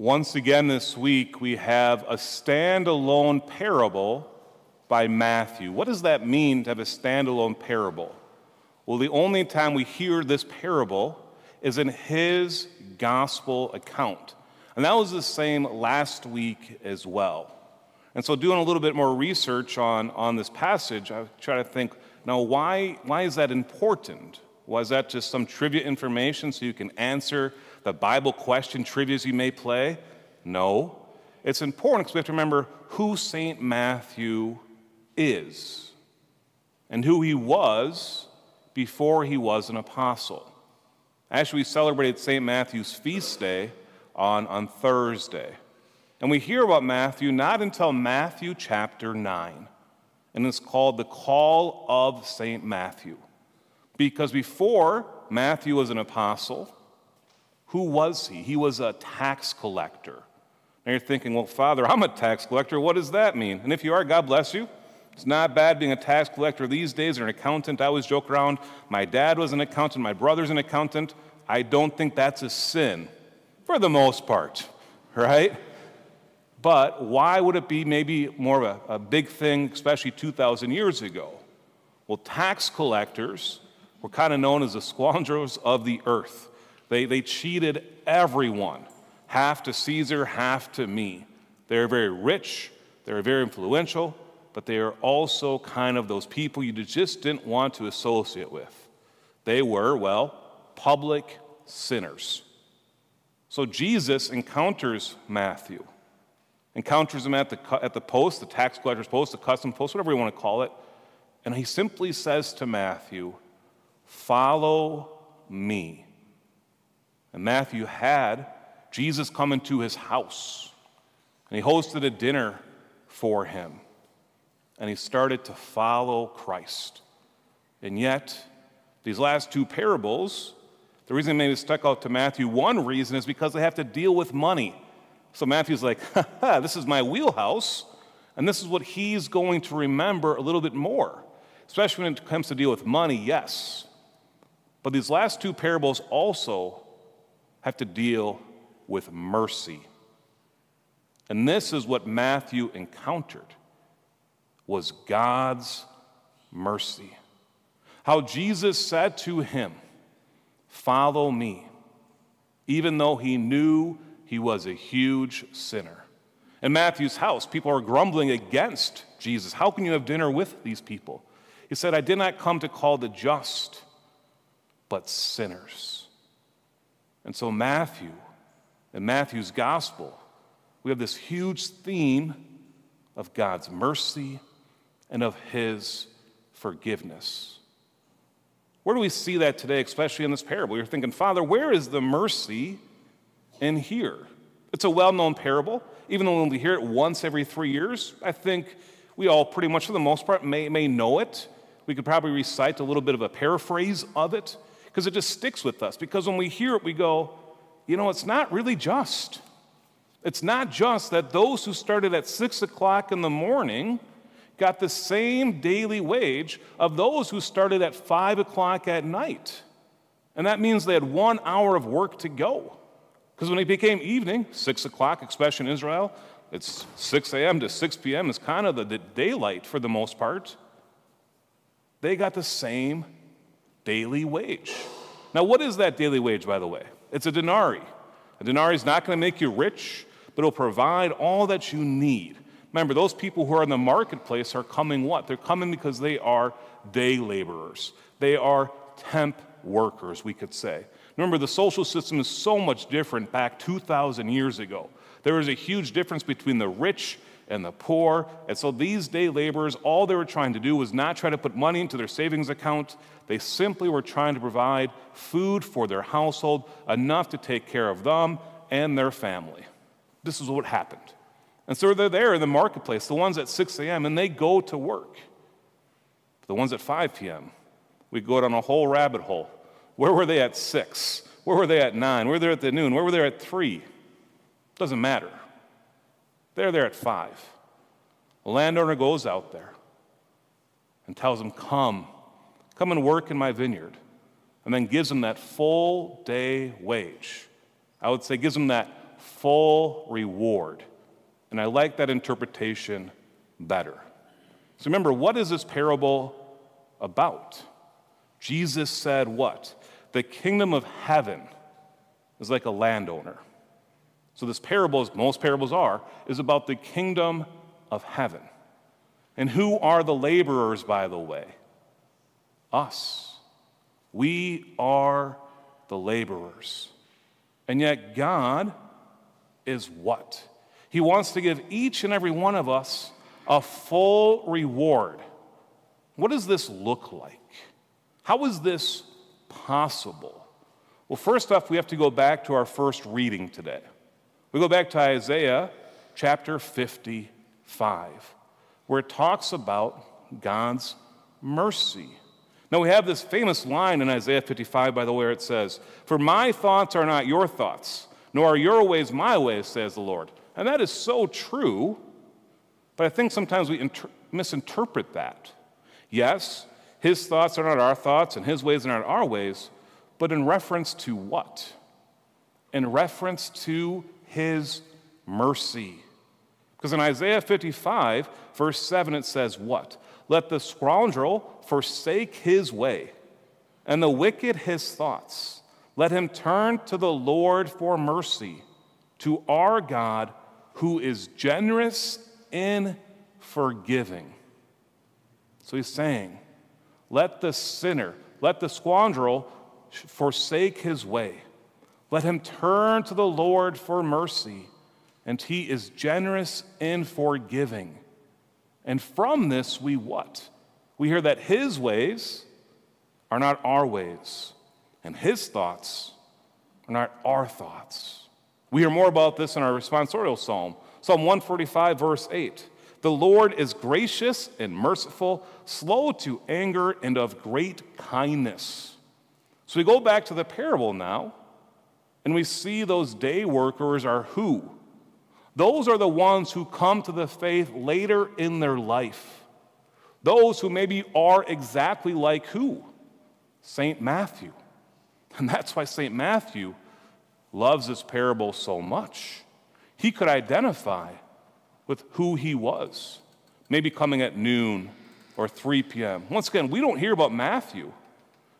Once again this week, we have a standalone parable by Matthew. What does that mean to have a standalone parable? Well, the only time we hear this parable is in his gospel account. And that was the same last week as well. And so, doing a little bit more research on, on this passage, I try to think now, why, why is that important? Was that just some trivia information so you can answer the Bible question trivias you may play? No. It's important because we have to remember who St. Matthew is and who he was before he was an apostle. Actually, we celebrated St. Matthew's feast day on, on Thursday. And we hear about Matthew not until Matthew chapter 9. And it's called the Call of St. Matthew. Because before Matthew was an apostle, who was he? He was a tax collector. Now you're thinking, well, Father, I'm a tax collector. What does that mean? And if you are, God bless you. It's not bad being a tax collector these days or an accountant. I always joke around. My dad was an accountant, my brother's an accountant. I don't think that's a sin for the most part, right? But why would it be maybe more of a, a big thing, especially 2,000 years ago? Well, tax collectors were kind of known as the scoundrels of the earth. They, they cheated everyone, half to Caesar, half to me. They were very rich, they were very influential, but they are also kind of those people you just didn't want to associate with. They were, well, public sinners. So Jesus encounters Matthew, encounters him at the, at the post, the tax collector's post, the custom post, whatever you want to call it, and he simply says to Matthew, Follow me. And Matthew had Jesus come into his house, and he hosted a dinner for him, and he started to follow Christ. And yet, these last two parables the reason they maybe stuck out to Matthew, one reason is because they have to deal with money. So Matthew's like, ha, this is my wheelhouse, and this is what he's going to remember a little bit more, especially when it comes to deal with money, yes. But these last two parables also have to deal with mercy. And this is what Matthew encountered was God's mercy. How Jesus said to him, Follow me, even though he knew he was a huge sinner. In Matthew's house, people are grumbling against Jesus. How can you have dinner with these people? He said, I did not come to call the just, but sinners. And so, Matthew, in Matthew's gospel, we have this huge theme of God's mercy and of his forgiveness. Where do we see that today, especially in this parable? You're thinking, Father, where is the mercy in here? It's a well known parable. Even though we hear it once every three years, I think we all pretty much, for the most part, may, may know it. We could probably recite a little bit of a paraphrase of it because it just sticks with us. Because when we hear it, we go, you know, it's not really just. It's not just that those who started at six o'clock in the morning got the same daily wage of those who started at 5 o'clock at night. And that means they had one hour of work to go. Because when it became evening, 6 o'clock, especially in Israel, it's 6 a.m. to 6 p.m. is kind of the daylight for the most part. They got the same daily wage. Now, what is that daily wage, by the way? It's a denarii. A denarii is not going to make you rich, but it'll provide all that you need. Remember, those people who are in the marketplace are coming what? They're coming because they are day laborers. They are temp workers, we could say. Remember, the social system is so much different back 2,000 years ago. There was a huge difference between the rich and the poor. And so these day laborers, all they were trying to do was not try to put money into their savings account. They simply were trying to provide food for their household, enough to take care of them and their family. This is what happened. And so they're there in the marketplace, the ones at 6 a.m., and they go to work. The ones at 5 p.m., we go down a whole rabbit hole. Where were they at 6? Where were they at 9? Where were they at the noon? Where were they at 3? Doesn't matter. They're there at 5. The landowner goes out there and tells them, Come, come and work in my vineyard. And then gives them that full day wage. I would say, gives them that full reward. And I like that interpretation better. So remember, what is this parable about? Jesus said what? The kingdom of heaven is like a landowner. So this parable, as most parables are, is about the kingdom of heaven. And who are the laborers, by the way? Us. We are the laborers. And yet, God is what? He wants to give each and every one of us a full reward. What does this look like? How is this possible? Well, first off, we have to go back to our first reading today. We go back to Isaiah chapter 55, where it talks about God's mercy. Now, we have this famous line in Isaiah 55, by the way, where it says, For my thoughts are not your thoughts, nor are your ways my ways, says the Lord. And that is so true, but I think sometimes we inter- misinterpret that. Yes, his thoughts are not our thoughts, and his ways are not our ways, but in reference to what? In reference to his mercy. Because in Isaiah 55, verse 7, it says, What? Let the scoundrel forsake his way, and the wicked his thoughts. Let him turn to the Lord for mercy, to our God who is generous in forgiving. So he's saying, Let the sinner, let the scoundrel forsake his way. Let him turn to the Lord for mercy, and he is generous in forgiving. And from this, we what? We hear that his ways are not our ways, and his thoughts are not our thoughts. We hear more about this in our responsorial psalm, Psalm 145, verse 8. The Lord is gracious and merciful, slow to anger, and of great kindness. So we go back to the parable now, and we see those day workers are who? Those are the ones who come to the faith later in their life. Those who maybe are exactly like who? St. Matthew. And that's why St. Matthew loves this parable so much. He could identify with who he was, maybe coming at noon or 3 p.m. Once again, we don't hear about Matthew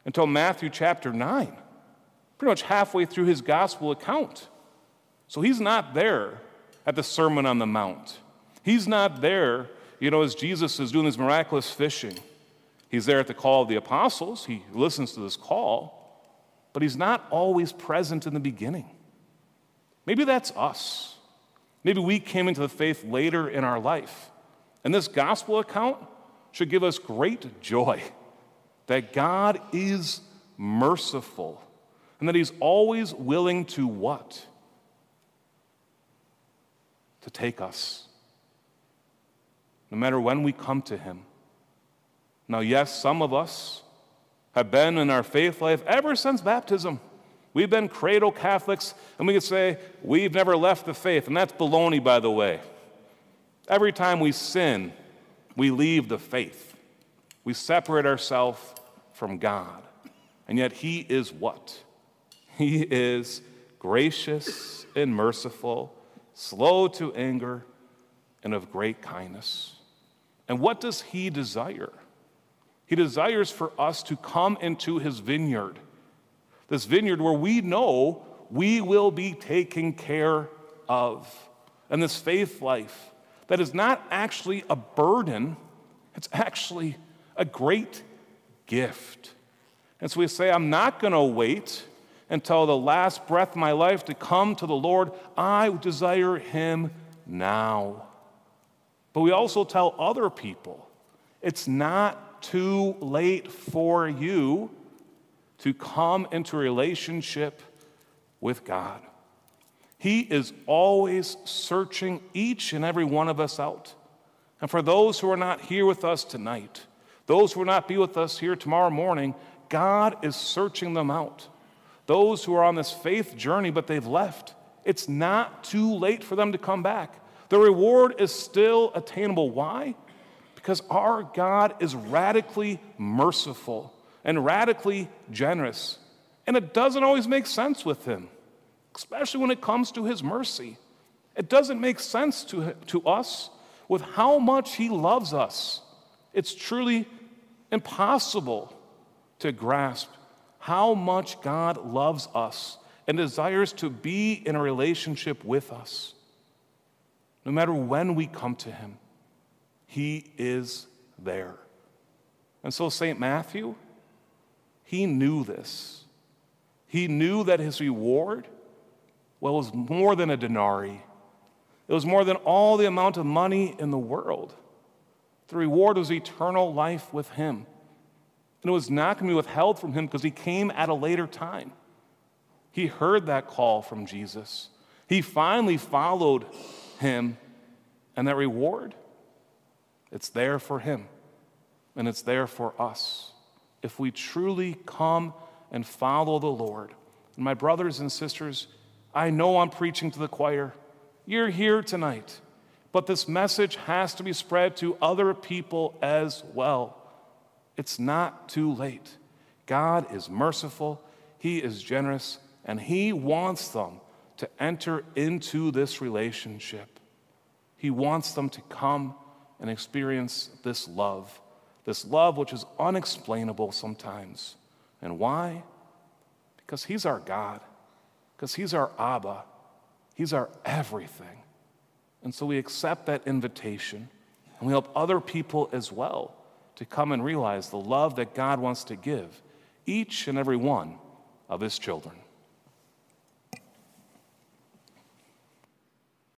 until Matthew chapter 9, pretty much halfway through his gospel account. So he's not there at the Sermon on the Mount. He's not there, you know, as Jesus is doing this miraculous fishing. He's there at the call of the apostles. He listens to this call, but he's not always present in the beginning. Maybe that's us. Maybe we came into the faith later in our life. And this gospel account should give us great joy that God is merciful and that he's always willing to what? to take us, no matter when we come to Him. Now, yes, some of us have been in our faith life ever since baptism. We've been cradle Catholics, and we could say we've never left the faith, and that's baloney, by the way. Every time we sin, we leave the faith. We separate ourselves from God. And yet, He is what? He is gracious and merciful slow to anger, and of great kindness. And what does he desire? He desires for us to come into his vineyard, this vineyard where we know we will be taken care of. And this faith life that is not actually a burden, it's actually a great gift. And so we say, I'm not going to wait until the last breath of my life to come to the Lord. I desire Him now. But we also tell other people it's not too late for you to come into relationship with God. He is always searching each and every one of us out. And for those who are not here with us tonight, those who will not be with us here tomorrow morning, God is searching them out those who are on this faith journey, but they've left. It's not too late for them to come back. The reward is still attainable. Why? Because our God is radically merciful and radically generous. And it doesn't always make sense with Him. especially when it comes to his mercy. It doesn't make sense to, to us with how much he loves us. It's truly impossible to grasp how much God loves us and desires to be in a relationship with us. No matter when we come to him, he is there. And so, St. Matthew, he knew this. He knew that his reward, well, was more than a denarii. It was more than all the amount of money in the world. The reward was eternal life with him. And it was not going to be withheld from him because he came at a later time. He heard that call from Jesus. He finally followed him, and that reward, it's there for him, and it's there for us. If we truly come and follow the Lord. And my brothers and sisters, I know I'm preaching to the choir. You're here tonight, but this message has to be spread to other people as well. It's not too late. God is merciful, He is generous, and He wants them to enter into this relationship. He wants them to come and experience this love, this love which is unexplainable sometimes. And why? Because He's our God, because He's our Abba, He's our everything. And so we accept that invitation and we help other people as well to come and realize the love that God wants to give each and every one of his children.